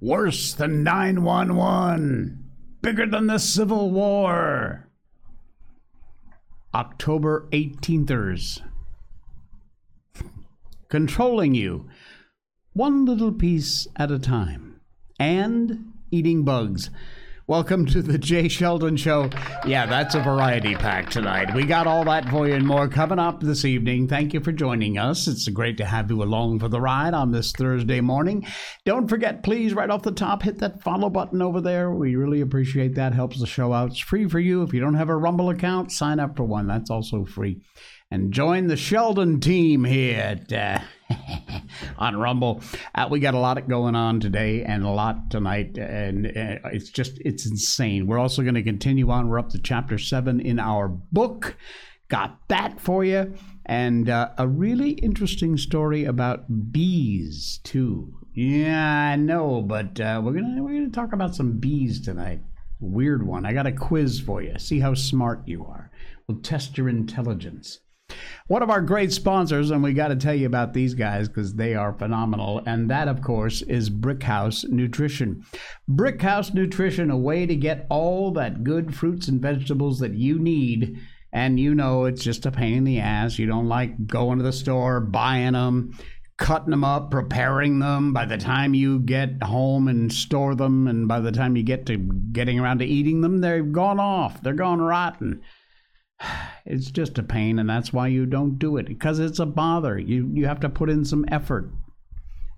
Worse than 911. Bigger than the Civil War. October 18thers. Controlling you. One little piece at a time. And eating bugs. Welcome to the Jay Sheldon Show. Yeah, that's a variety pack tonight. We got all that for you and more coming up this evening. Thank you for joining us. It's great to have you along for the ride on this Thursday morning. Don't forget, please, right off the top, hit that follow button over there. We really appreciate that. Helps the show out. It's free for you. If you don't have a Rumble account, sign up for one. That's also free and join the Sheldon team here at, uh, on Rumble. Uh, we got a lot going on today and a lot tonight, and uh, it's just it's insane. We're also going to continue on. We're up to chapter seven in our book. Got that for you, and uh, a really interesting story about bees too. Yeah, I know, but uh, we're gonna we're gonna talk about some bees tonight. Weird one. I got a quiz for you. See how smart you are. We'll test your intelligence. One of our great sponsors, and we got to tell you about these guys because they are phenomenal, and that, of course, is Brickhouse Nutrition. Brickhouse Nutrition, a way to get all that good fruits and vegetables that you need. And you know it's just a pain in the ass. You don't like going to the store, buying them, cutting them up, preparing them. By the time you get home and store them, and by the time you get to getting around to eating them, they've gone off. They're gone rotten it's just a pain and that's why you don't do it because it's a bother. You you have to put in some effort.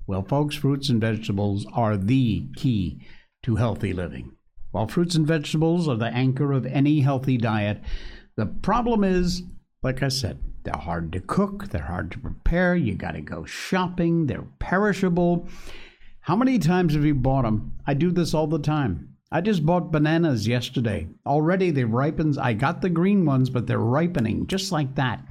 Well folks fruits and vegetables are the key to healthy living. While fruits and vegetables are the anchor of any healthy diet the problem is like i said they're hard to cook they're hard to prepare you got to go shopping they're perishable. How many times have you bought them i do this all the time I just bought bananas yesterday. Already they ripens. I got the green ones, but they're ripening just like that.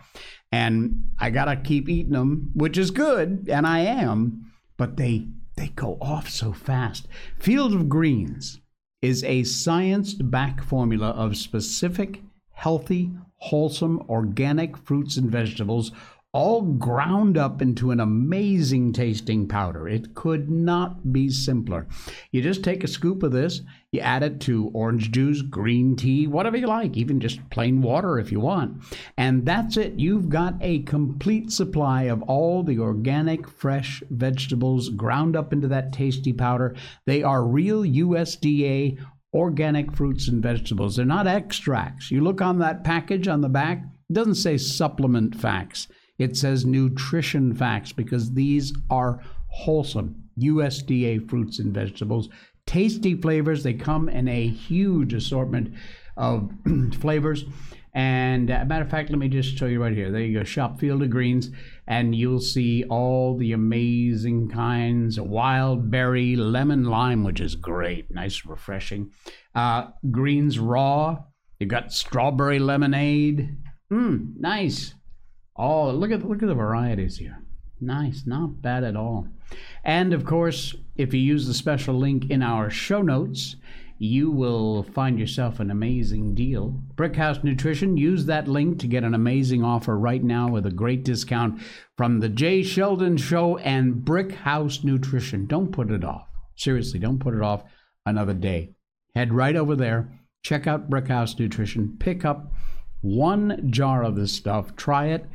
And I got to keep eating them, which is good, and I am, but they they go off so fast. Field of Greens is a science-backed formula of specific, healthy, wholesome, organic fruits and vegetables all ground up into an amazing tasting powder. It could not be simpler. You just take a scoop of this, you add it to orange juice, green tea, whatever you like, even just plain water if you want. And that's it. You've got a complete supply of all the organic, fresh vegetables ground up into that tasty powder. They are real USDA organic fruits and vegetables. They're not extracts. You look on that package on the back, it doesn't say supplement facts. It says nutrition facts because these are wholesome USDA fruits and vegetables. Tasty flavors. They come in a huge assortment of flavors. And uh, matter of fact, let me just show you right here. There you go, Shop Field of Greens, and you'll see all the amazing kinds: wild berry, lemon lime, which is great, nice, refreshing. Uh, greens raw. You've got strawberry lemonade. Mmm, nice. Oh, look at look at the varieties here. Nice, not bad at all. And of course, if you use the special link in our show notes, you will find yourself an amazing deal. Brickhouse Nutrition, use that link to get an amazing offer right now with a great discount from the Jay Sheldon Show and Brickhouse Nutrition. Don't put it off. Seriously, don't put it off another day. Head right over there, check out Brickhouse Nutrition, pick up one jar of this stuff, try it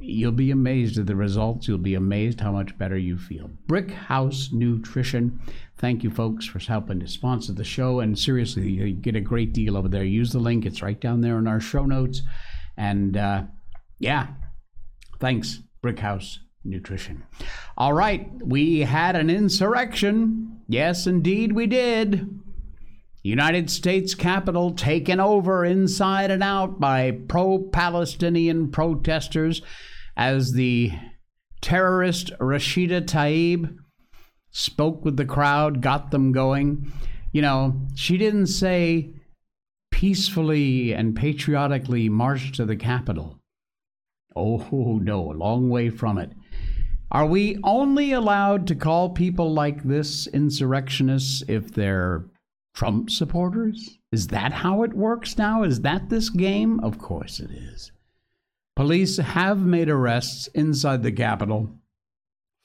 You'll be amazed at the results. You'll be amazed how much better you feel. Brick House Nutrition. Thank you, folks, for helping to sponsor the show. And seriously, you get a great deal over there. Use the link, it's right down there in our show notes. And uh, yeah, thanks, Brick House Nutrition. All right, we had an insurrection. Yes, indeed, we did. United States Capitol taken over inside and out by pro Palestinian protesters as the terrorist Rashida Tlaib spoke with the crowd, got them going. You know, she didn't say peacefully and patriotically march to the Capitol. Oh, no, a long way from it. Are we only allowed to call people like this insurrectionists if they're Trump supporters? Is that how it works now? Is that this game? Of course it is. Police have made arrests inside the Capitol.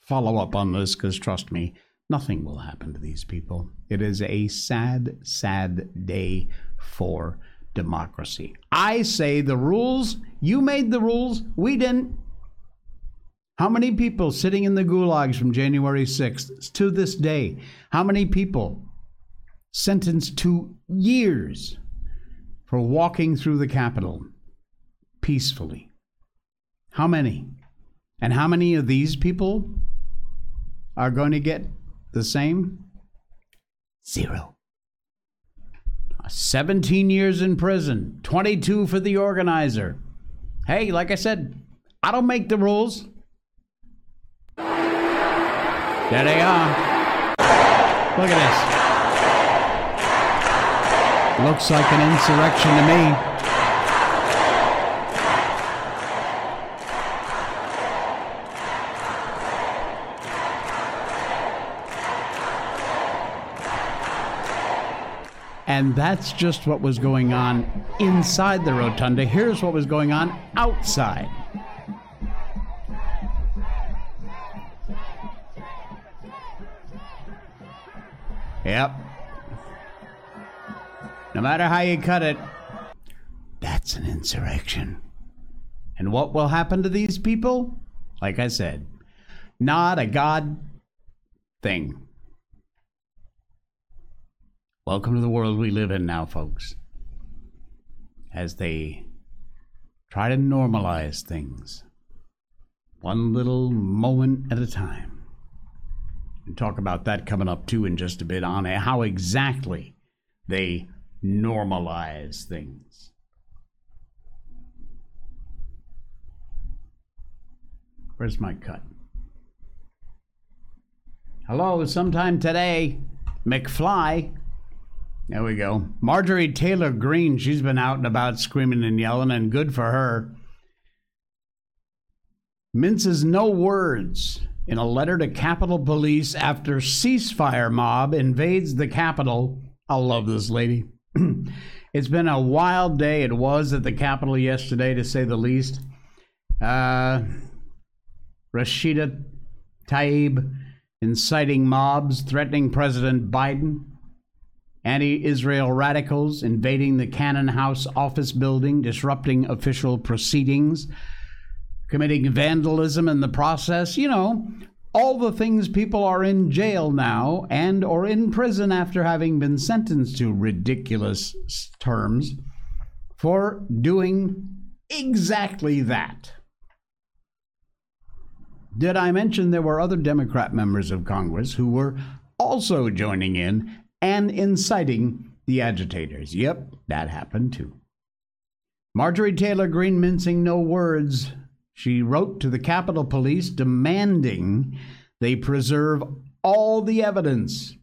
Follow up on this because trust me, nothing will happen to these people. It is a sad, sad day for democracy. I say the rules, you made the rules, we didn't. How many people sitting in the gulags from January 6th to this day? How many people sentenced to years for walking through the Capitol peacefully? How many? And how many of these people are going to get the same? Zero. 17 years in prison, 22 for the organizer. Hey, like I said, I don't make the rules. There they are. Look at this. Looks like an insurrection to me. And that's just what was going on inside the rotunda. Here's what was going on outside. Yep. No matter how you cut it, that's an insurrection. And what will happen to these people? Like I said, not a god thing. Welcome to the world we live in now, folks. As they try to normalize things, one little moment at a time. And talk about that coming up too in just a bit on how exactly they normalize things. Where's my cut? Hello, sometime today, McFly. There we go. Marjorie Taylor Greene, she's been out and about screaming and yelling, and good for her. Minces no words in a letter to Capitol Police after ceasefire mob invades the Capitol. I love this lady. it's been a wild day. It was at the Capitol yesterday, to say the least. Uh, Rashida Tlaib inciting mobs, threatening President Biden. Anti Israel radicals invading the Cannon House office building, disrupting official proceedings committing vandalism in the process, you know, all the things people are in jail now and or in prison after having been sentenced to ridiculous terms for doing exactly that. Did I mention there were other Democrat members of Congress who were also joining in and inciting the agitators? Yep, that happened too. Marjorie Taylor Greene mincing no words she wrote to the Capitol Police demanding they preserve all the evidence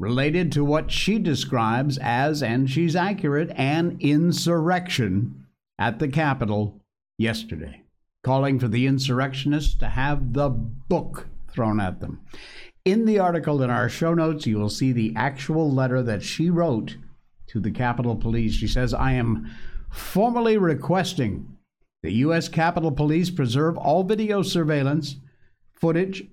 related to what she describes as, and she's accurate, an insurrection at the Capitol yesterday, calling for the insurrectionists to have the book thrown at them. In the article in our show notes, you will see the actual letter that she wrote to the Capitol Police. She says, I am formally requesting the U.S. Capitol Police preserve all video surveillance, footage,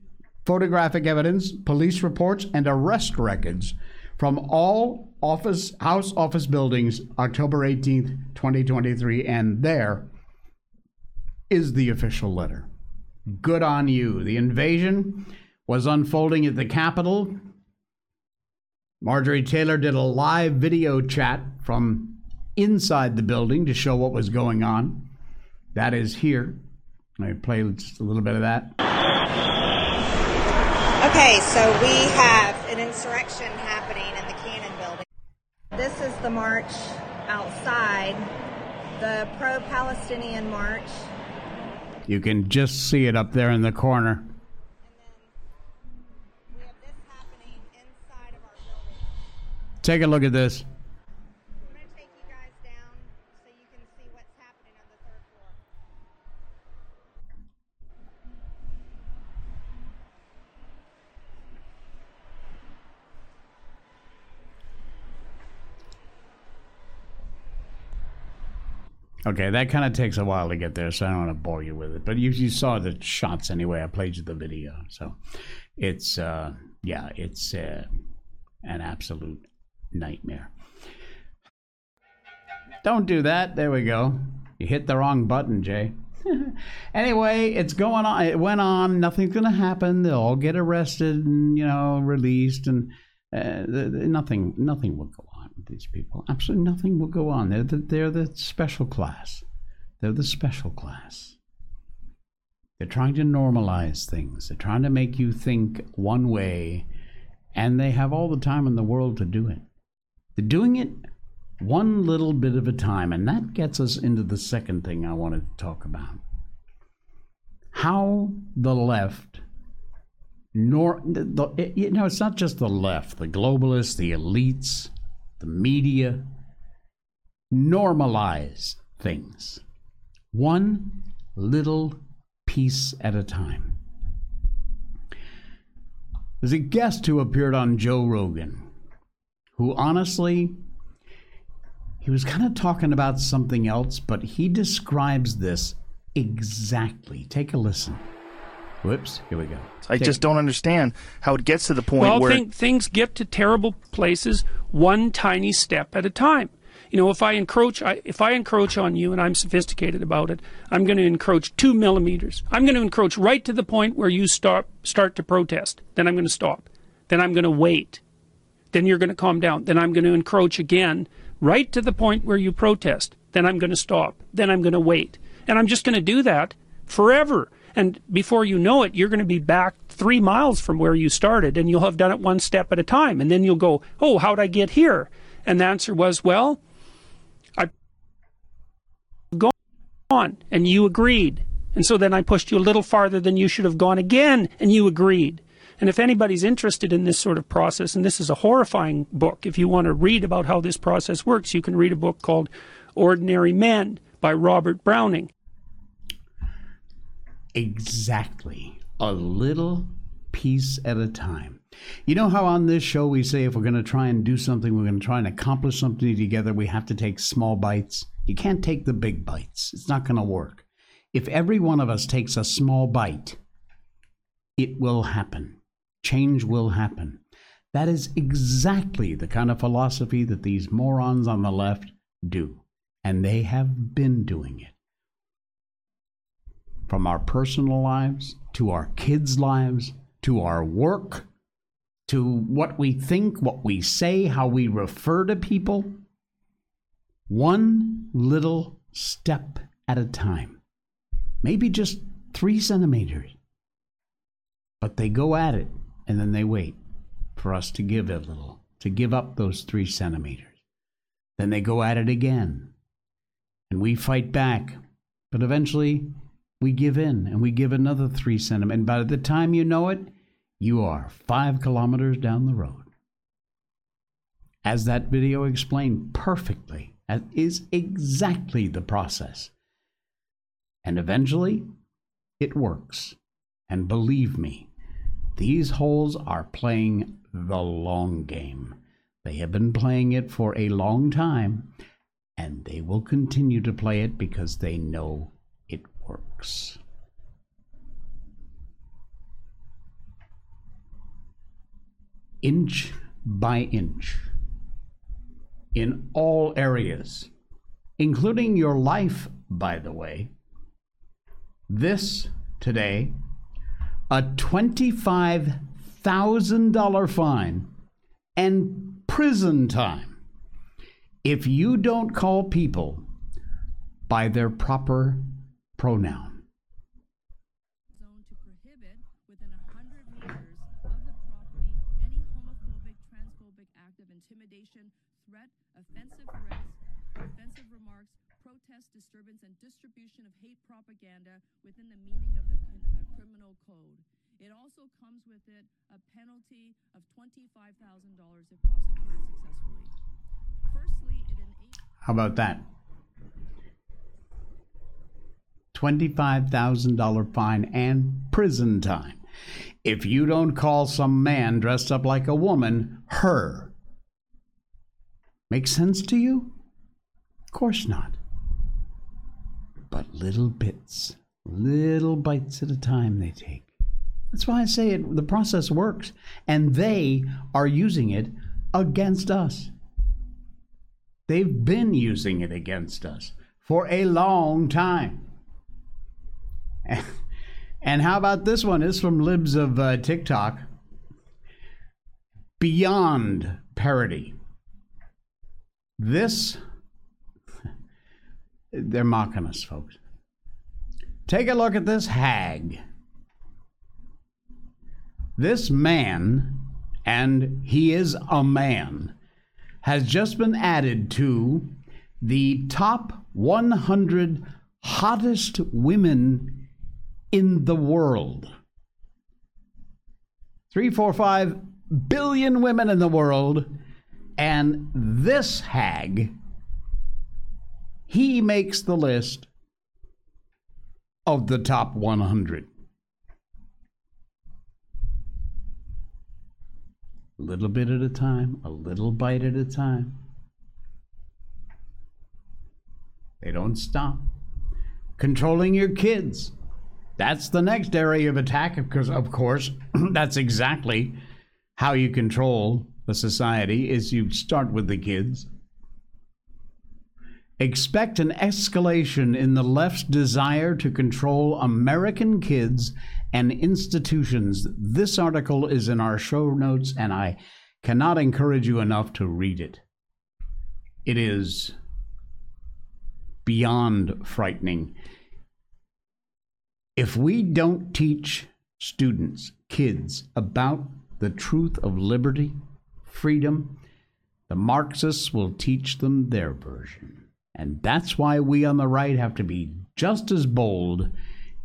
photographic evidence, police reports, and arrest records from all office House office buildings October 18th, 2023. And there is the official letter. Good on you. The invasion was unfolding at the Capitol. Marjorie Taylor did a live video chat from inside the building to show what was going on. That is here. I play just a little bit of that. Okay, so we have an insurrection happening in the Cannon building. This is the march outside, the pro Palestinian march. You can just see it up there in the corner. Take a look at this. Okay, that kind of takes a while to get there, so I don't want to bore you with it. But you, you saw the shots anyway. I played you the video, so it's uh, yeah, it's uh, an absolute nightmare. Don't do that. There we go. You hit the wrong button, Jay. anyway, it's going on. It went on. Nothing's going to happen. They'll all get arrested and you know released, and uh, the, the, nothing. Nothing will go on with these people. Absolutely nothing will go on. They're the, they're the special class. They're the special class. They're trying to normalize things. They're trying to make you think one way, and they have all the time in the world to do it. Doing it one little bit of a time. And that gets us into the second thing I wanted to talk about how the left nor the, you know it's not just the left the globalists the elites the media normalize things one little piece at a time there's a guest who appeared on joe rogan who honestly he was kind of talking about something else, but he describes this exactly. Take a listen. Whoops, here we go. I Take just don't understand how it gets to the point well, where think, things get to terrible places one tiny step at a time. You know, if I encroach, I, if I encroach on you, and I'm sophisticated about it, I'm going to encroach two millimeters. I'm going to encroach right to the point where you start start to protest. Then I'm going to stop. Then I'm going to wait. Then you're going to calm down. Then I'm going to encroach again right to the point where you protest. Then I'm going to stop. Then I'm going to wait. And I'm just going to do that forever. And before you know it, you're going to be back three miles from where you started, and you'll have done it one step at a time. And then you'll go, Oh, how'd I get here? And the answer was, Well, I've gone, and you agreed. And so then I pushed you a little farther than you should have gone again, and you agreed. And if anybody's interested in this sort of process, and this is a horrifying book, if you want to read about how this process works, you can read a book called Ordinary Men by Robert Browning. Exactly. A little piece at a time. You know how on this show we say if we're going to try and do something, we're going to try and accomplish something together, we have to take small bites? You can't take the big bites. It's not going to work. If every one of us takes a small bite, it will happen change will happen. That is exactly the kind of philosophy that these morons on the left do, and they have been doing it. From our personal lives to our kids' lives to our work to what we think, what we say, how we refer to people. One little step at a time, maybe just three centimeters. But they go at it and then they wait for us to give a little, to give up those three centimeters. Then they go at it again, and we fight back, but eventually we give in and we give another three centimeters. And by the time you know it, you are five kilometers down the road. As that video explained perfectly, that is exactly the process. And eventually, it works. And believe me, these holes are playing the long game. They have been playing it for a long time, and they will continue to play it because they know it works. Inch by inch, in all areas, including your life, by the way. This today a $25,000 fine and prison time if you don't call people by their proper pronoun. Disturbance, and distribution of hate propaganda within the meaning of the uh, criminal code. It also comes with it a penalty of $25,000 if prosecuted successfully. Firstly. How about that? $25,000 fine and prison time. If you don't call some man dressed up like a woman her. Make sense to you? Of course not. But little bits, little bites at a time they take. That's why I say it, the process works, and they are using it against us. They've been using it against us for a long time. And how about this one? It's from Libs of uh, TikTok. Beyond parody. This, they're mocking us, folks. Take a look at this hag. This man, and he is a man, has just been added to the top 100 hottest women in the world. Three, four, five billion women in the world, and this hag, he makes the list of the top 100. A little bit at a time, a little bite at a time. They don't stop. Controlling your kids. That's the next area of attack, because of course, that's exactly how you control a society is you start with the kids. Expect an escalation in the left's desire to control American kids and institutions. This article is in our show notes, and I cannot encourage you enough to read it. It is beyond frightening. If we don't teach students, kids, about the truth of liberty, freedom, the Marxists will teach them their version. And that's why we on the right have to be just as bold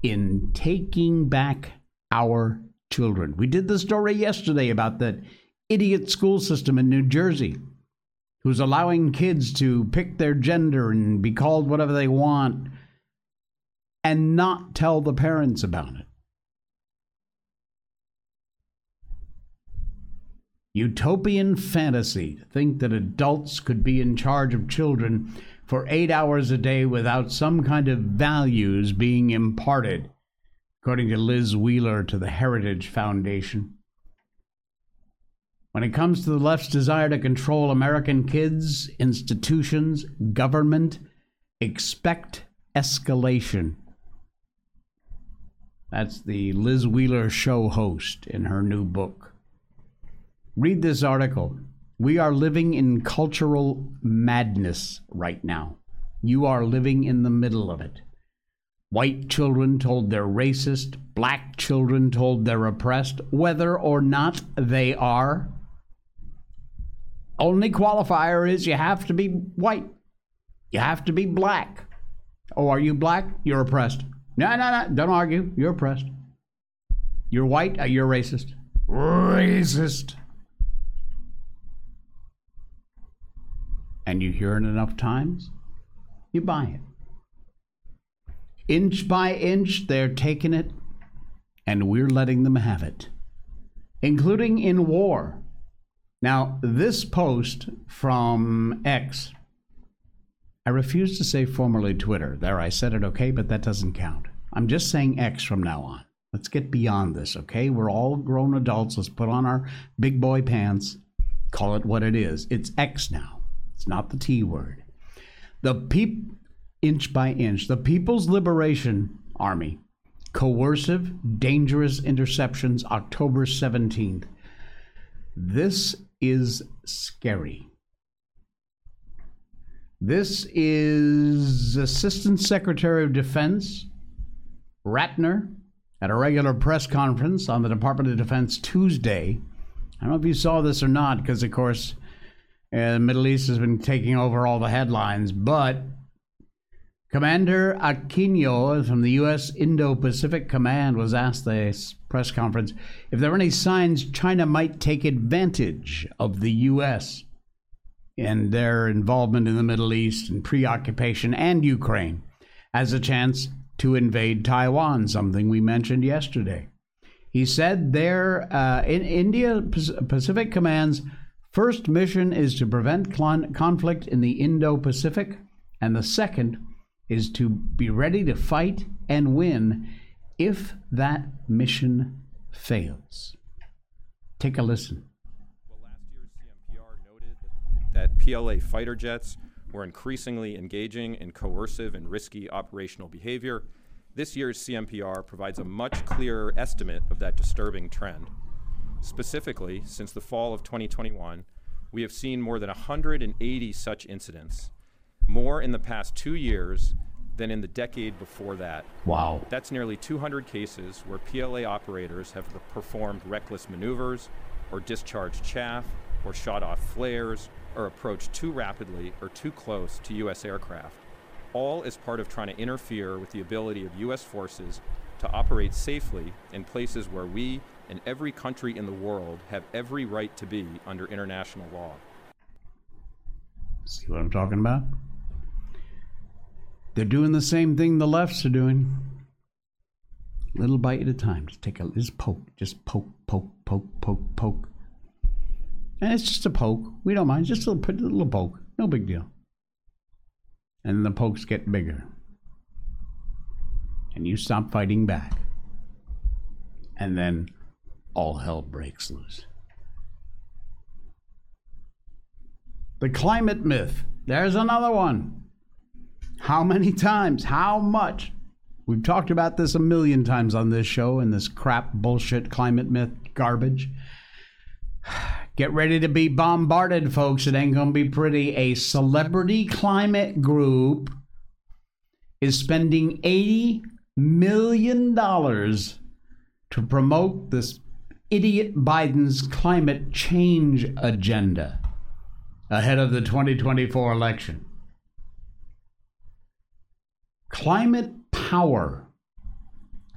in taking back our children. We did the story yesterday about that idiot school system in New Jersey who's allowing kids to pick their gender and be called whatever they want and not tell the parents about it. Utopian fantasy to think that adults could be in charge of children for eight hours a day without some kind of values being imparted, according to Liz Wheeler to the Heritage Foundation. When it comes to the left's desire to control American kids, institutions, government, expect escalation. That's the Liz Wheeler show host in her new book. Read this article. We are living in cultural madness right now. You are living in the middle of it. White children told they're racist, black children told they're oppressed, whether or not they are. Only qualifier is you have to be white. You have to be black. Oh, are you black? You're oppressed. No, no, no. Don't argue. You're oppressed. You're white. Uh, you're racist. Racist. And you hear it enough times, you buy it. Inch by inch, they're taking it, and we're letting them have it, including in war. Now, this post from X, I refuse to say formerly Twitter. There, I said it okay, but that doesn't count. I'm just saying X from now on. Let's get beyond this, okay? We're all grown adults. Let's put on our big boy pants, call it what it is. It's X now, it's not the T word. The peep, inch by inch, the People's Liberation Army, coercive, dangerous interceptions, October 17th. This is scary. This is Assistant Secretary of Defense Ratner at a regular press conference on the Department of Defense Tuesday. I don't know if you saw this or not, because of course uh, the Middle East has been taking over all the headlines, but Commander Aquilino from the U.S. Indo Pacific Command was asked this press conference if there are any signs China might take advantage of the U.S. and their involvement in the Middle East and preoccupation and Ukraine as a chance to invade Taiwan, something we mentioned yesterday. He said their uh, in Indo Pacific Command's first mission is to prevent conflict in the Indo Pacific, and the second is to be ready to fight and win if that mission fails. Take a listen. Well, last year's CMPR noted that, that PLA fighter jets were increasingly engaging in coercive and risky operational behavior. This year's CMPR provides a much clearer estimate of that disturbing trend. Specifically, since the fall of 2021, we have seen more than 180 such incidents, more in the past two years than in the decade before that. Wow. That's nearly 200 cases where PLA operators have performed reckless maneuvers, or discharged chaff, or shot off flares, or approached too rapidly or too close to U.S. aircraft, all as part of trying to interfere with the ability of U.S. forces to operate safely in places where we and every country in the world have every right to be under international law. See what I'm talking about? They're doing the same thing the lefts are doing. Little bite at a time. Just take a just poke. Just poke, poke, poke, poke, poke. And it's just a poke. We don't mind. Just a little, a little poke. No big deal. And the pokes get bigger. And you stop fighting back. And then all hell breaks loose. The climate myth. There's another one. How many times? How much? We've talked about this a million times on this show and this crap bullshit climate myth garbage. Get ready to be bombarded, folks. It ain't going to be pretty. A celebrity climate group is spending $80 million to promote this idiot Biden's climate change agenda ahead of the 2024 election. Climate Power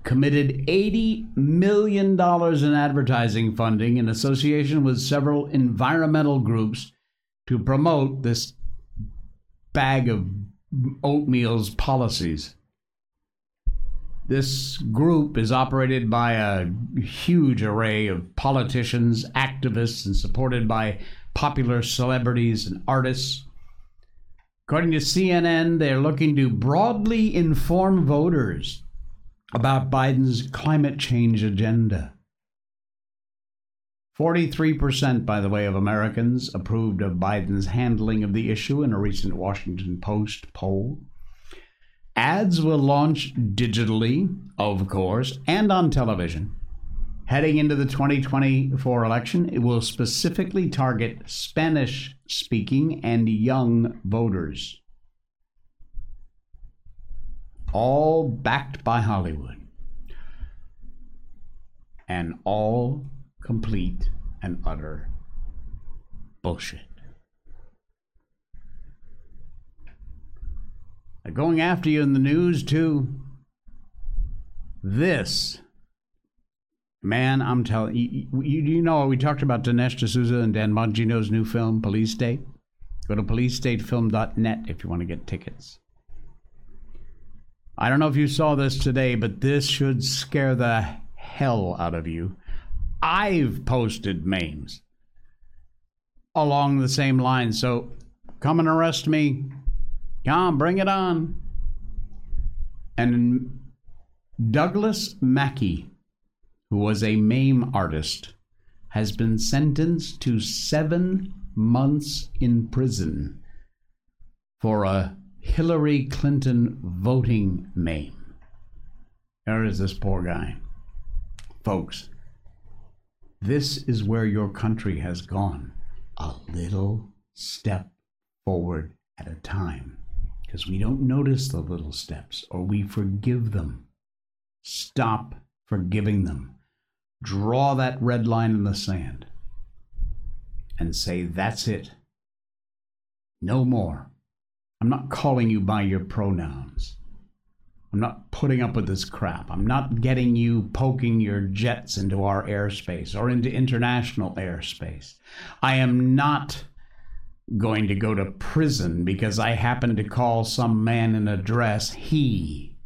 committed $80 million in advertising funding in association with several environmental groups to promote this bag of oatmeal's policies. This group is operated by a huge array of politicians, activists, and supported by popular celebrities and artists. According to CNN, they're looking to broadly inform voters about Biden's climate change agenda. 43%, by the way, of Americans approved of Biden's handling of the issue in a recent Washington Post poll. Ads will launch digitally, of course, and on television. Heading into the 2024 election, it will specifically target Spanish speaking and young voters. All backed by Hollywood. And all complete and utter bullshit. Going after you in the news, too. This Man, I'm telling you, you, you know, we talked about Dinesh D'Souza and Dan Bongino's new film, Police State. Go to policestatefilm.net if you want to get tickets. I don't know if you saw this today, but this should scare the hell out of you. I've posted memes along the same line, so come and arrest me. Come, bring it on. And Douglas Mackey who was a meme artist, has been sentenced to seven months in prison for a Hillary Clinton voting meme. There is this poor guy. Folks, this is where your country has gone a little step forward at a time because we don't notice the little steps or we forgive them. Stop forgiving them draw that red line in the sand and say, that's it. No more. I'm not calling you by your pronouns. I'm not putting up with this crap. I'm not getting you poking your jets into our airspace or into international airspace. I am not going to go to prison because I happen to call some man in a dress he.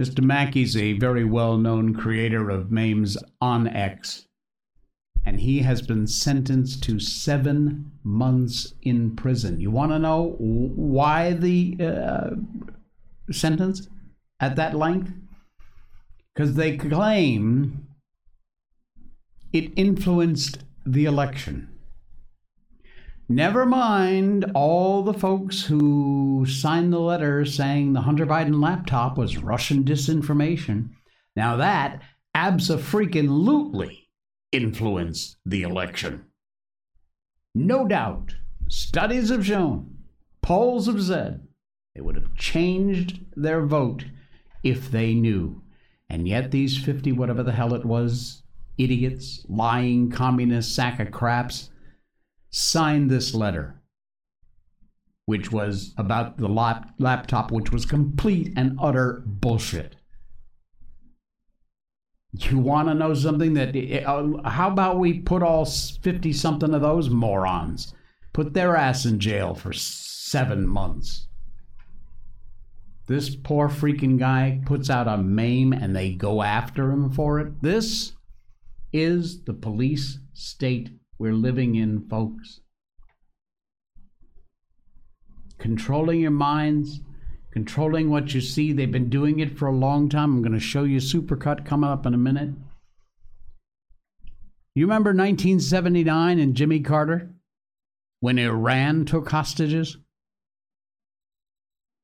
Mr. Mackey's a very well known creator of memes on X. and he has been sentenced to seven months in prison. You want to know why the uh, sentence at that length? Because they claim it influenced the election. Never mind all the folks who signed the letter saying the Hunter Biden laptop was Russian disinformation. Now that abso-freaking-lutely influenced the election. No doubt, studies have shown, polls have said, they would have changed their vote if they knew. And yet, these 50, whatever the hell it was, idiots, lying communist sack of craps, signed this letter, which was about the lap- laptop, which was complete and utter bullshit. You want to know something that? Uh, how about we put all fifty something of those morons, put their ass in jail for seven months? This poor freaking guy puts out a meme and they go after him for it. This is the police state we're living in, folks. Controlling your minds, controlling what you see. They've been doing it for a long time. I'm going to show you supercut coming up in a minute. You remember 1979 and Jimmy Carter when Iran took hostages?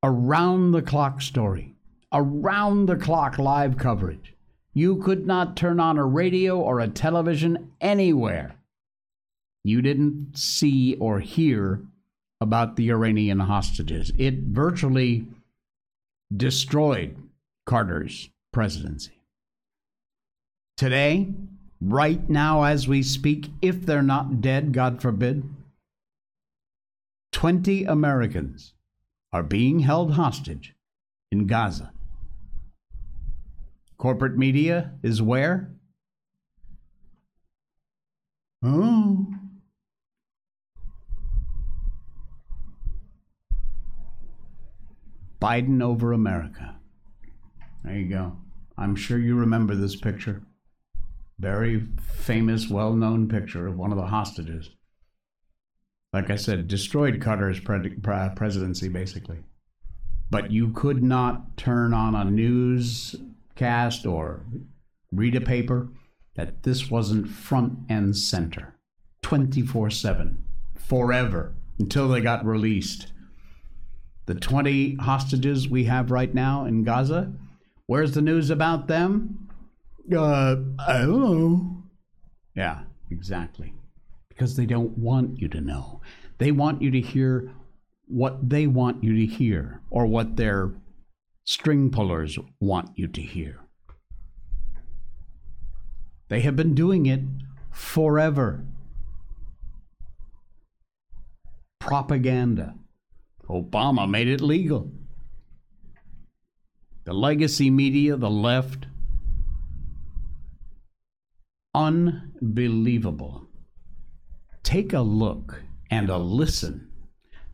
Around the clock story, around the clock live coverage. You could not turn on a radio or a television anywhere. You didn't see or hear about the Iranian hostages. It virtually destroyed Carter's presidency. Today, right now as we speak, if they're not dead, God forbid, 20 Americans are being held hostage in Gaza. Corporate media is where? Oh. Biden over America. There you go. I'm sure you remember this picture. Very famous, well known picture of one of the hostages. Like I said, destroyed Carter's pre- presidency, basically. But you could not turn on a newscast or read a paper that this wasn't front and center 24 7, forever, until they got released the 20 hostages we have right now in Gaza. Where's the news about them? Uh, I don't know. Yeah, exactly. Because they don't want you to know. They want you to hear what they want you to hear or what their string pullers want you to hear. They have been doing it forever. Propaganda. Obama made it legal. The legacy media, the left, unbelievable. Take a look and a listen.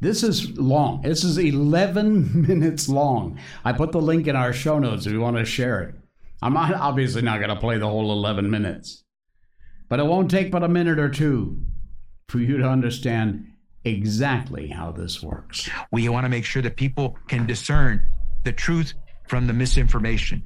This is long. This is 11 minutes long. I put the link in our show notes if you want to share it. I'm obviously not going to play the whole 11 minutes, but it won't take but a minute or two for you to understand exactly how this works. We want to make sure that people can discern the truth from the misinformation.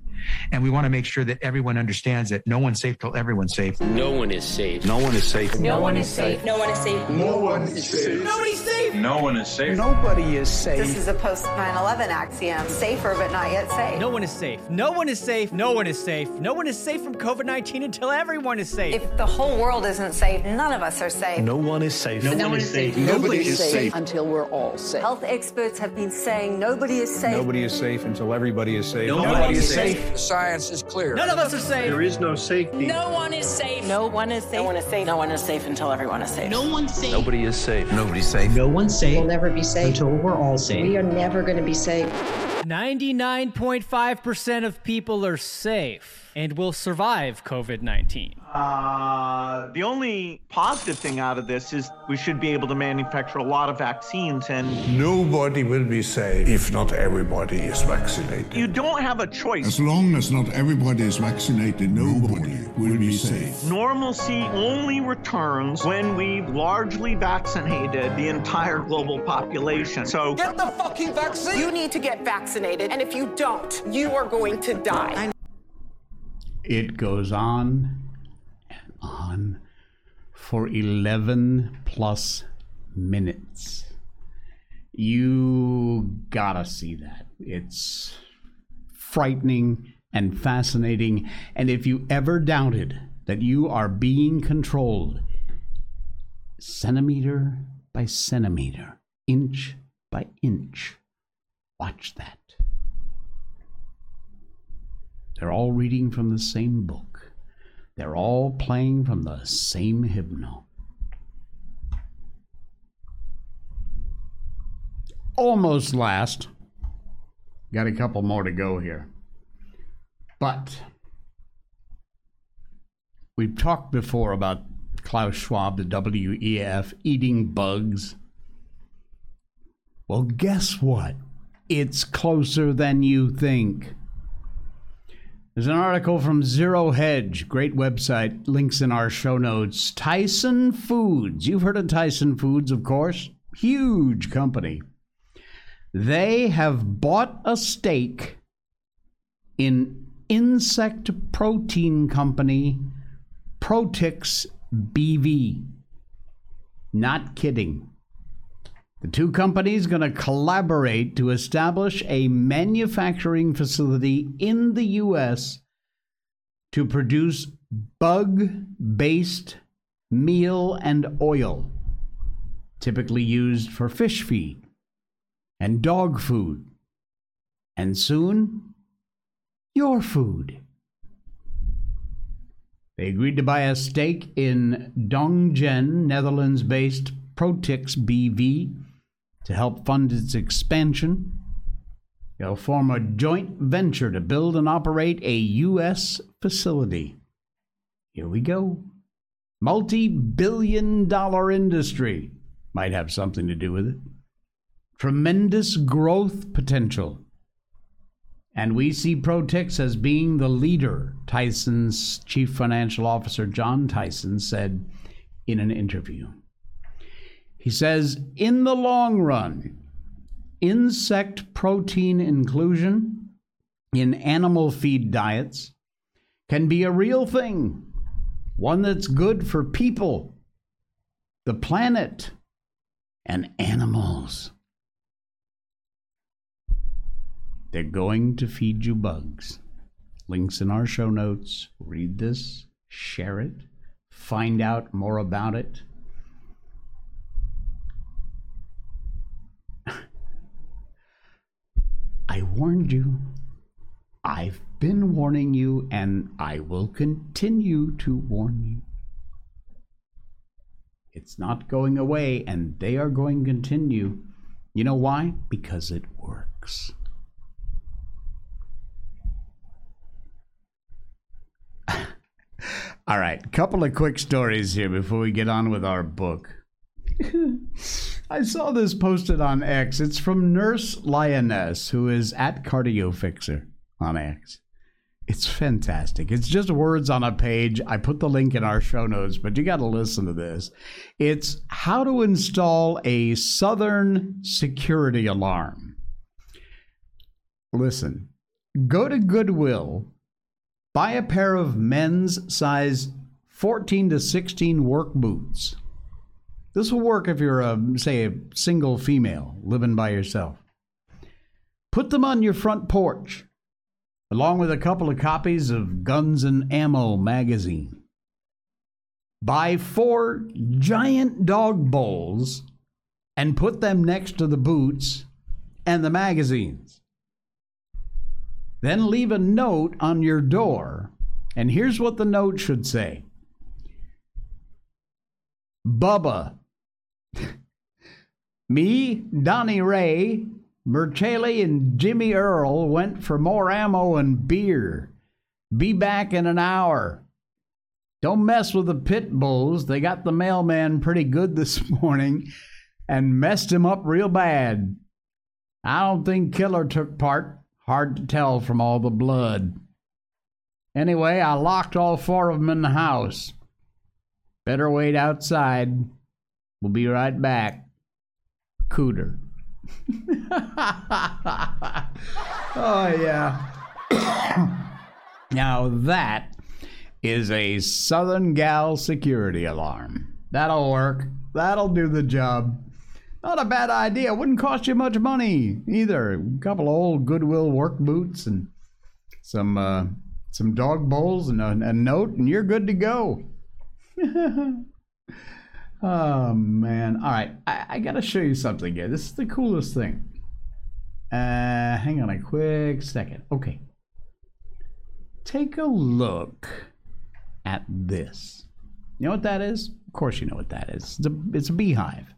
And we want to make sure that everyone understands that no one's safe till everyone's safe. No one is safe. No one is safe. No one is safe. No one is safe. No one is safe. Nobody's safe. No one is safe. Nobody is safe. This is a post 9 11 axiom. Safer, but not yet safe. No one is safe. No one is safe. No one is safe. No one is safe from COVID 19 until everyone is safe. If the whole world isn't safe, none of us are safe. No one is safe. No, no one is safe. safe. Nobody, Nobody is safe. safe until we're all safe. Health experts have been saying nobody is safe. Nobody is safe until everybody is safe. Nobody, Nobody is safe. safe. The science is clear. None of us are safe. There is no safety. No one is safe. No one is safe. No one is safe. No one is safe until everyone is safe. No one's safe. Nobody is safe. Nobody's safe. No one's safe. We'll never be safe until we're all safe. We are never going to be safe. 99.5% of people are safe and will survive COVID 19. Uh, The only positive thing out of this is we should be able to manufacture a lot of vaccines and Nobody will be safe if not everybody is vaccinated. you don't have a choice. As long as not everybody is vaccinated, nobody will be safe. Normalcy only returns when we've largely vaccinated the entire global population. So Get the fucking vaccine! You need to get vaccinated, and if you don't, you are going to die. It goes on and on for 11 plus minutes. You gotta see that. It's frightening and fascinating. And if you ever doubted that you are being controlled centimeter by centimeter, inch by inch, watch that. They're all reading from the same book. They're all playing from the same hymnal. Almost last. Got a couple more to go here. But we've talked before about Klaus Schwab, the WEF, eating bugs. Well, guess what? It's closer than you think. There's an article from Zero Hedge, great website, links in our show notes. Tyson Foods. You've heard of Tyson Foods, of course. Huge company. They have bought a stake in insect protein company Protix BV. Not kidding. The two companies going to collaborate to establish a manufacturing facility in the U.S. to produce bug-based meal and oil, typically used for fish feed and dog food, and soon your food. They agreed to buy a stake in Dongen, Netherlands based Protix BV to help fund its expansion. They'll form a joint venture to build and operate a U.S. facility. Here we go. Multi billion dollar industry might have something to do with it. Tremendous growth potential. And we see Protix as being the leader, Tyson's chief financial officer, John Tyson, said in an interview. He says, in the long run, insect protein inclusion in animal feed diets can be a real thing, one that's good for people, the planet, and animals. They're going to feed you bugs. Links in our show notes. Read this, share it, find out more about it. I warned you. I've been warning you, and I will continue to warn you. It's not going away, and they are going to continue. You know why? Because it works. All right, couple of quick stories here before we get on with our book. I saw this posted on X. It's from Nurse Lioness, who is at Cardio Fixer on X. It's fantastic. It's just words on a page. I put the link in our show notes, but you got to listen to this. It's how to install a Southern security alarm. Listen, go to Goodwill, buy a pair of men's size 14 to 16 work boots. This will work if you're a say a single female living by yourself. Put them on your front porch along with a couple of copies of Guns and Ammo magazine. Buy four giant dog bowls and put them next to the boots and the magazines. Then leave a note on your door, and here's what the note should say Bubba, me, Donnie Ray, Merchaley, and Jimmy Earl went for more ammo and beer. Be back in an hour. Don't mess with the pit bulls. They got the mailman pretty good this morning and messed him up real bad. I don't think Killer took part. Hard to tell from all the blood. Anyway, I locked all four of them in the house. Better wait outside. We'll be right back. Cooter. oh, yeah. now that is a Southern Gal security alarm. That'll work. That'll do the job. Not a bad idea. Wouldn't cost you much money either. A couple of old Goodwill work boots and some uh, some dog bowls and a, a note, and you're good to go. oh man! All right, I, I got to show you something here. This is the coolest thing. Uh, hang on a quick second. Okay, take a look at this. You know what that is? Of course, you know what that is. It's a, it's a beehive,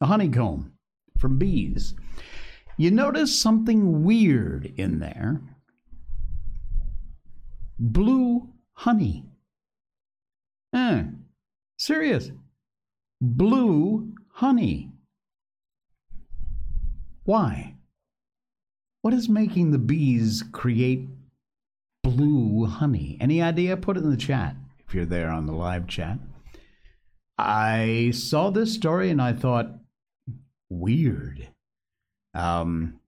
a honeycomb from bees. You notice something weird in there blue honey. Eh, serious. Blue honey. Why? What is making the bees create blue honey? Any idea? Put it in the chat if you're there on the live chat. I saw this story and I thought, weird. Um,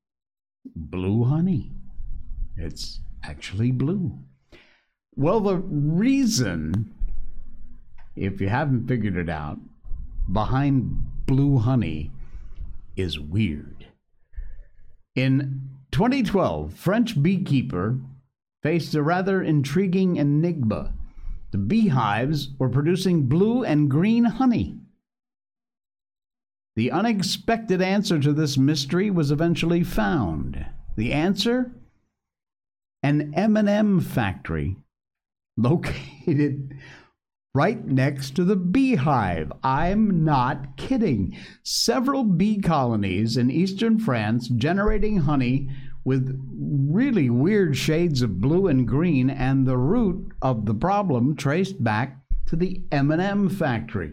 blue honey. It's actually blue. Well, the reason, if you haven't figured it out, behind blue honey is weird. In 2012, French beekeeper faced a rather intriguing enigma. The beehives were producing blue and green honey. The unexpected answer to this mystery was eventually found. The answer? An M&M factory located right next to the beehive. I'm not kidding. Several bee colonies in eastern France generating honey with really weird shades of blue and green and the root of the problem traced back to the M&M factory.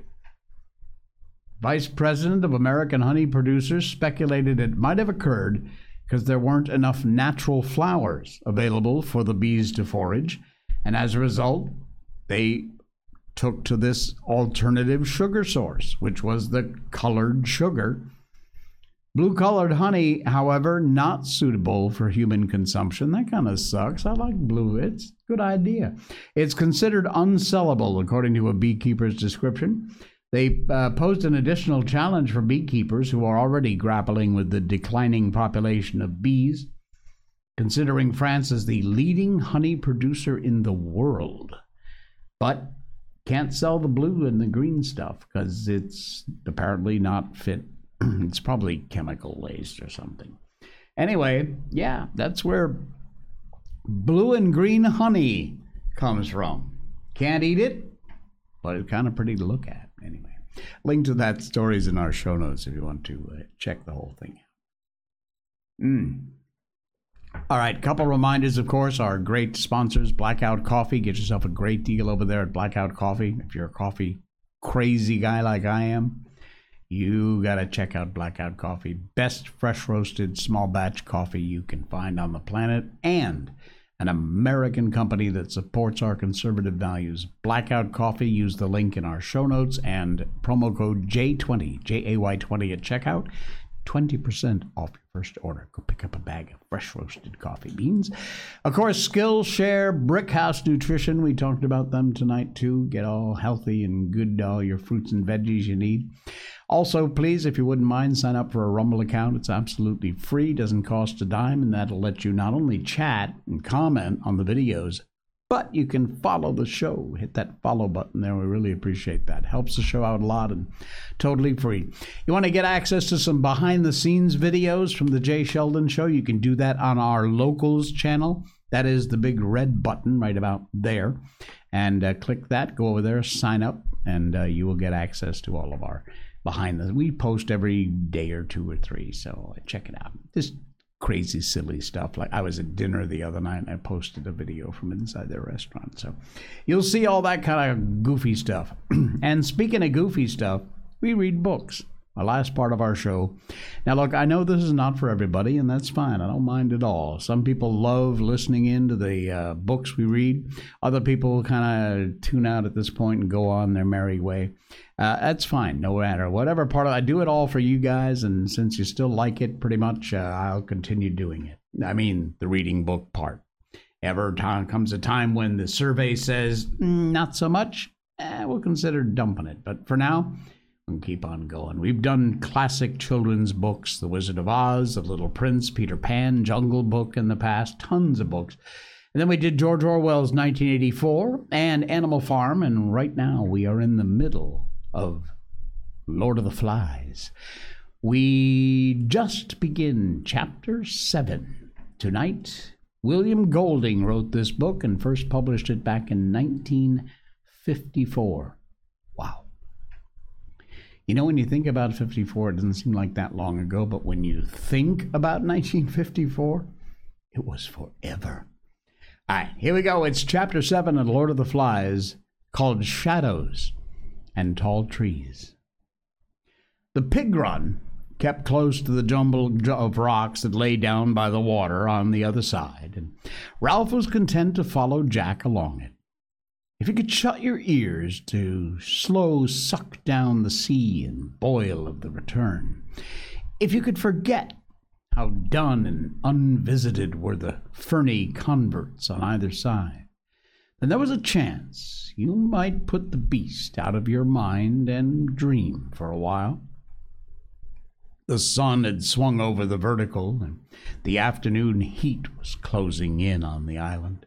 Vice President of American Honey Producers speculated it might have occurred because there weren't enough natural flowers available for the bees to forage and as a result, they took to this alternative sugar source, which was the colored sugar. Blue colored honey, however, not suitable for human consumption. That kind of sucks. I like blue. It's a good idea. It's considered unsellable, according to a beekeeper's description. They uh, posed an additional challenge for beekeepers who are already grappling with the declining population of bees considering France as the leading honey producer in the world. But can't sell the blue and the green stuff because it's apparently not fit. it's probably chemical laced or something. Anyway, yeah, that's where blue and green honey comes from. Can't eat it, but it's kind of pretty to look at anyway. Link to that stories in our show notes if you want to uh, check the whole thing out. Mm. All right, couple reminders, of course, our great sponsors, Blackout Coffee. Get yourself a great deal over there at Blackout Coffee. If you're a coffee crazy guy like I am, you got to check out Blackout Coffee. Best fresh roasted small batch coffee you can find on the planet and an American company that supports our conservative values. Blackout Coffee, use the link in our show notes and promo code J20, J A Y 20 at checkout 20% off your first order. Go pick up a bag of fresh roasted coffee beans. Of course, Skillshare, Brickhouse Nutrition. We talked about them tonight too. Get all healthy and good all your fruits and veggies you need. Also, please, if you wouldn't mind, sign up for a Rumble account. It's absolutely free, doesn't cost a dime, and that'll let you not only chat and comment on the videos, but you can follow the show. Hit that follow button there. We really appreciate that. Helps the show out a lot and totally free. You want to get access to some behind the scenes videos from the Jay Sheldon show? You can do that on our locals channel. That is the big red button right about there. And uh, click that, go over there, sign up, and uh, you will get access to all of our behind the we post every day or two or three so check it out just crazy, silly stuff. Like I was at dinner the other night and I posted a video from inside their restaurant. So you'll see all that kind of goofy stuff. and speaking of goofy stuff, we read books. The last part of our show. Now, look, I know this is not for everybody, and that's fine. I don't mind at all. Some people love listening in to the uh, books we read. Other people kind of tune out at this point and go on their merry way. Uh, that's fine, no matter whatever part of I do it all for you guys, and since you still like it, pretty much, uh, I'll continue doing it. I mean, the reading book part. Ever time comes a time when the survey says "Mm, not so much, eh, we'll consider dumping it. But for now, we'll keep on going. We've done classic children's books, The Wizard of Oz, The Little Prince, Peter Pan, Jungle Book in the past, tons of books. And then we did George Orwell's 1984 and Animal Farm, and right now we are in the middle of Lord of the Flies. We just begin chapter 7. Tonight, William Golding wrote this book and first published it back in 1954. You know, when you think about 54, it doesn't seem like that long ago, but when you think about 1954, it was forever. All right, here we go. It's chapter 7 of Lord of the Flies called Shadows and Tall Trees. The pig run kept close to the jumble of rocks that lay down by the water on the other side, and Ralph was content to follow Jack along it. If you could shut your ears to slow suck down the sea and boil of the return, if you could forget how dun and unvisited were the ferny coverts on either side, then there was a chance you might put the beast out of your mind and dream for a while. The sun had swung over the vertical, and the afternoon heat was closing in on the island.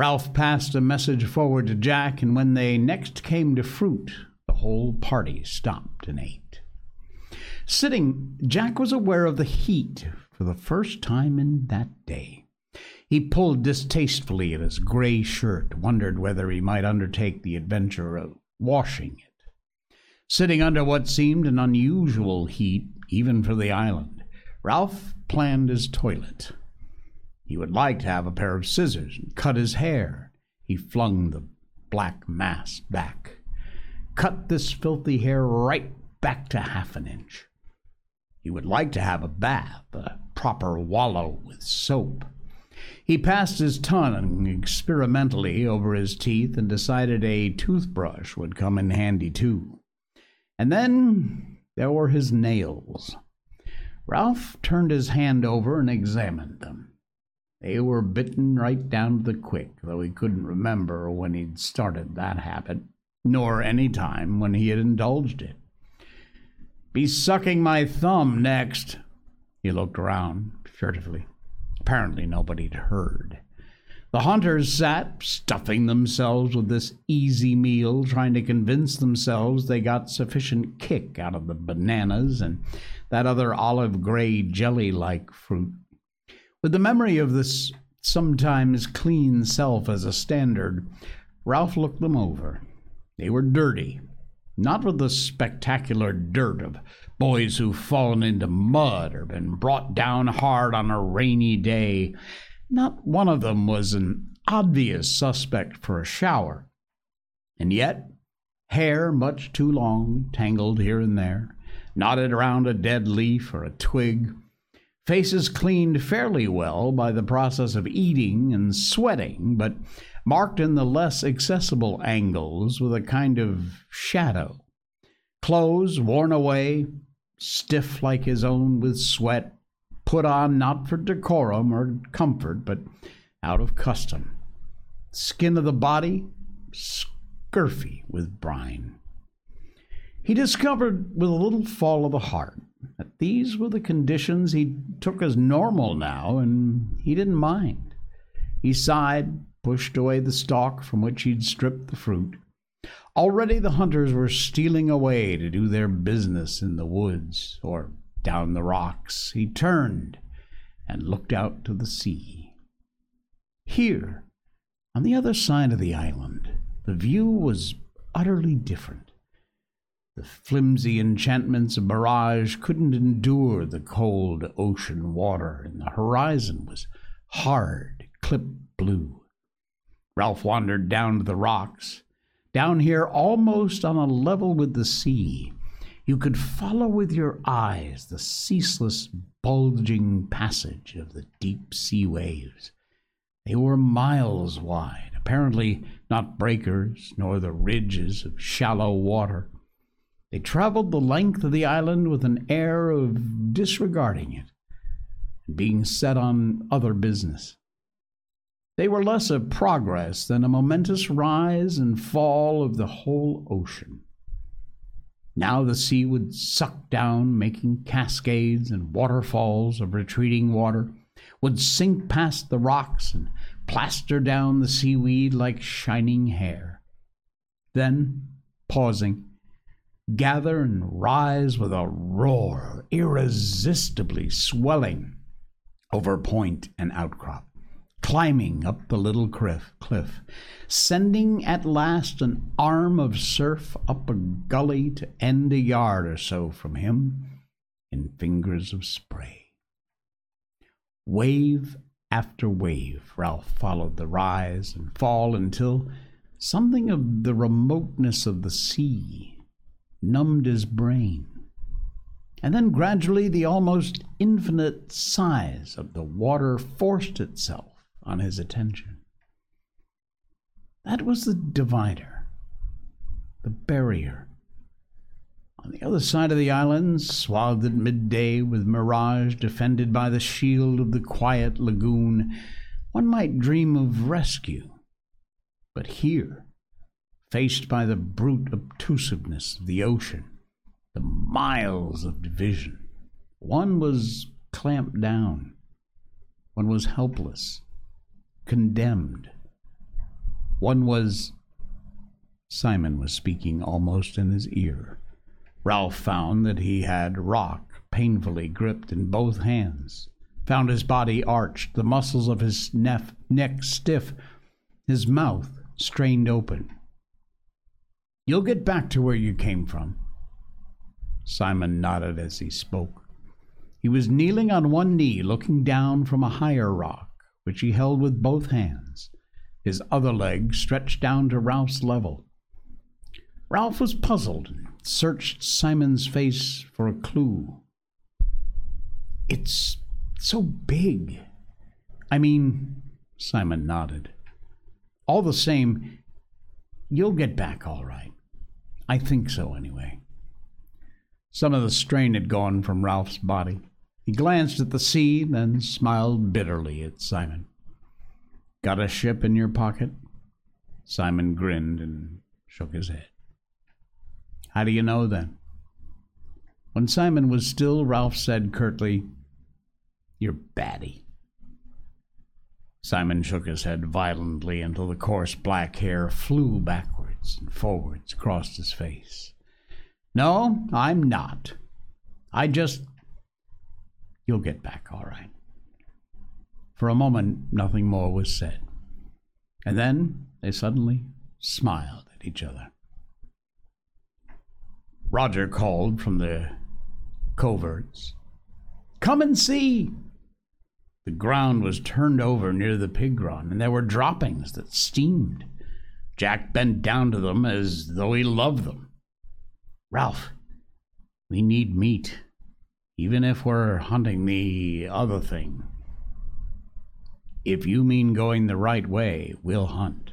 Ralph passed a message forward to Jack, and when they next came to fruit, the whole party stopped and ate. Sitting, Jack was aware of the heat for the first time in that day. He pulled distastefully at his gray shirt, wondered whether he might undertake the adventure of washing it. Sitting under what seemed an unusual heat, even for the island, Ralph planned his toilet. He would like to have a pair of scissors and cut his hair. He flung the black mass back. Cut this filthy hair right back to half an inch. He would like to have a bath, a proper wallow with soap. He passed his tongue experimentally over his teeth and decided a toothbrush would come in handy too. And then there were his nails. Ralph turned his hand over and examined them. They were bitten right down to the quick, though he couldn't remember when he'd started that habit, nor any time when he had indulged it. Be sucking my thumb next. He looked around furtively. Apparently nobody had heard. The hunters sat, stuffing themselves with this easy meal, trying to convince themselves they got sufficient kick out of the bananas and that other olive gray jelly like fruit. With the memory of this sometimes clean self as a standard, Ralph looked them over. They were dirty, not with the spectacular dirt of boys who've fallen into mud or been brought down hard on a rainy day. Not one of them was an obvious suspect for a shower. And yet, hair much too long, tangled here and there, knotted around a dead leaf or a twig, faces cleaned fairly well by the process of eating and sweating, but marked in the less accessible angles with a kind of shadow. Clothes worn away, stiff like his own with sweat, put on not for decorum or comfort, but out of custom. Skin of the body, scurfy with brine. He discovered with a little fall of the heart that these were the conditions he took as normal now, and he didn't mind. He sighed, pushed away the stalk from which he'd stripped the fruit. Already the hunters were stealing away to do their business in the woods or down the rocks. He turned and looked out to the sea. Here, on the other side of the island, the view was utterly different. The flimsy enchantments of mirage couldn't endure the cold ocean water, and the horizon was hard, clip blue. Ralph wandered down to the rocks. Down here, almost on a level with the sea, you could follow with your eyes the ceaseless bulging passage of the deep sea waves. They were miles wide, apparently not breakers nor the ridges of shallow water. They traveled the length of the island with an air of disregarding it and being set on other business. They were less a progress than a momentous rise and fall of the whole ocean. Now the sea would suck down, making cascades and waterfalls of retreating water, would sink past the rocks and plaster down the seaweed like shining hair. Then, pausing, gather and rise with a roar, irresistibly swelling over point and outcrop climbing up the little cliff, cliff, sending at last an arm of surf up a gully to end a yard or so from him in fingers of spray. Wave after wave, Ralph followed the rise and fall until something of the remoteness of the sea numbed his brain. And then gradually the almost infinite size of the water forced itself on his attention. That was the divider, the barrier. On the other side of the island, swathed at midday with mirage defended by the shield of the quiet lagoon, one might dream of rescue. But here, faced by the brute obtrusiveness of the ocean, the miles of division, one was clamped down. One was helpless condemned. One was. Simon was speaking almost in his ear. Ralph found that he had rock painfully gripped in both hands, found his body arched, the muscles of his neck, neck stiff, his mouth strained open. You'll get back to where you came from. Simon nodded as he spoke. He was kneeling on one knee, looking down from a higher rock which he held with both hands, his other leg stretched down to Ralph's level. Ralph was puzzled and searched Simon's face for a clue. It's so big. I mean, Simon nodded. All the same, you'll get back all right. I think so, anyway. Some of the strain had gone from Ralph's body. He glanced at the sea, then smiled bitterly at Simon. Got a ship in your pocket? Simon grinned and shook his head. How do you know then? When Simon was still, Ralph said curtly, You're batty. Simon shook his head violently until the coarse black hair flew backwards and forwards across his face. No, I'm not. I just You'll get back all right. For a moment, nothing more was said. And then they suddenly smiled at each other. Roger called from the coverts. Come and see! The ground was turned over near the pig run, and there were droppings that steamed. Jack bent down to them as though he loved them. Ralph, we need meat even if we're hunting the other thing. If you mean going the right way, we'll hunt.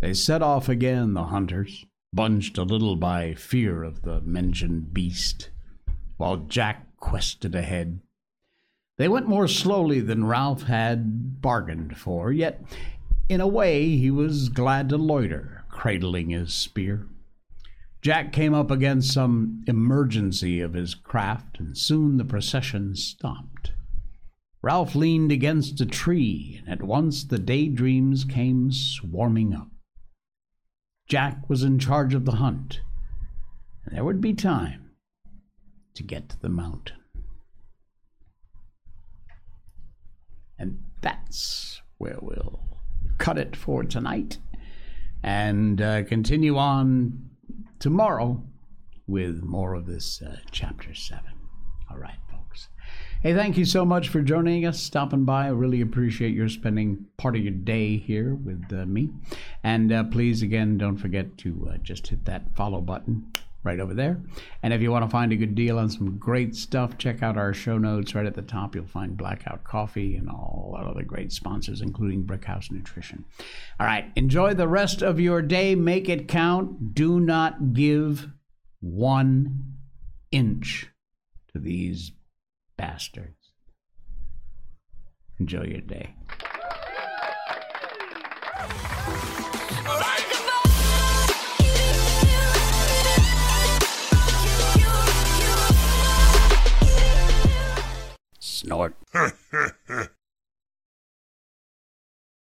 They set off again, the hunters, bunched a little by fear of the mentioned beast, while Jack quested ahead. They went more slowly than Ralph had bargained for, yet in a way he was glad to loiter, cradling his spear. Jack came up against some emergency of his craft, and soon the procession stopped. Ralph leaned against a tree, and at once the daydreams came swarming up. Jack was in charge of the hunt, and there would be time to get to the mountain. And that's where we'll cut it for tonight and uh, continue on tomorrow with more of this uh, chapter 7. All right, folks. Hey, thank you so much for joining us, stopping by. I really appreciate your spending part of your day here with uh, me. And uh, please, again, don't forget to uh, just hit that follow button right over there. And if you want to find a good deal on some great stuff, check out our show notes right at the top. You'll find Blackout Coffee and all our other great sponsors, including Brickhouse Nutrition. All right, enjoy the rest of your day. Make it count. Do not give one inch to these bastards. Enjoy your day. not.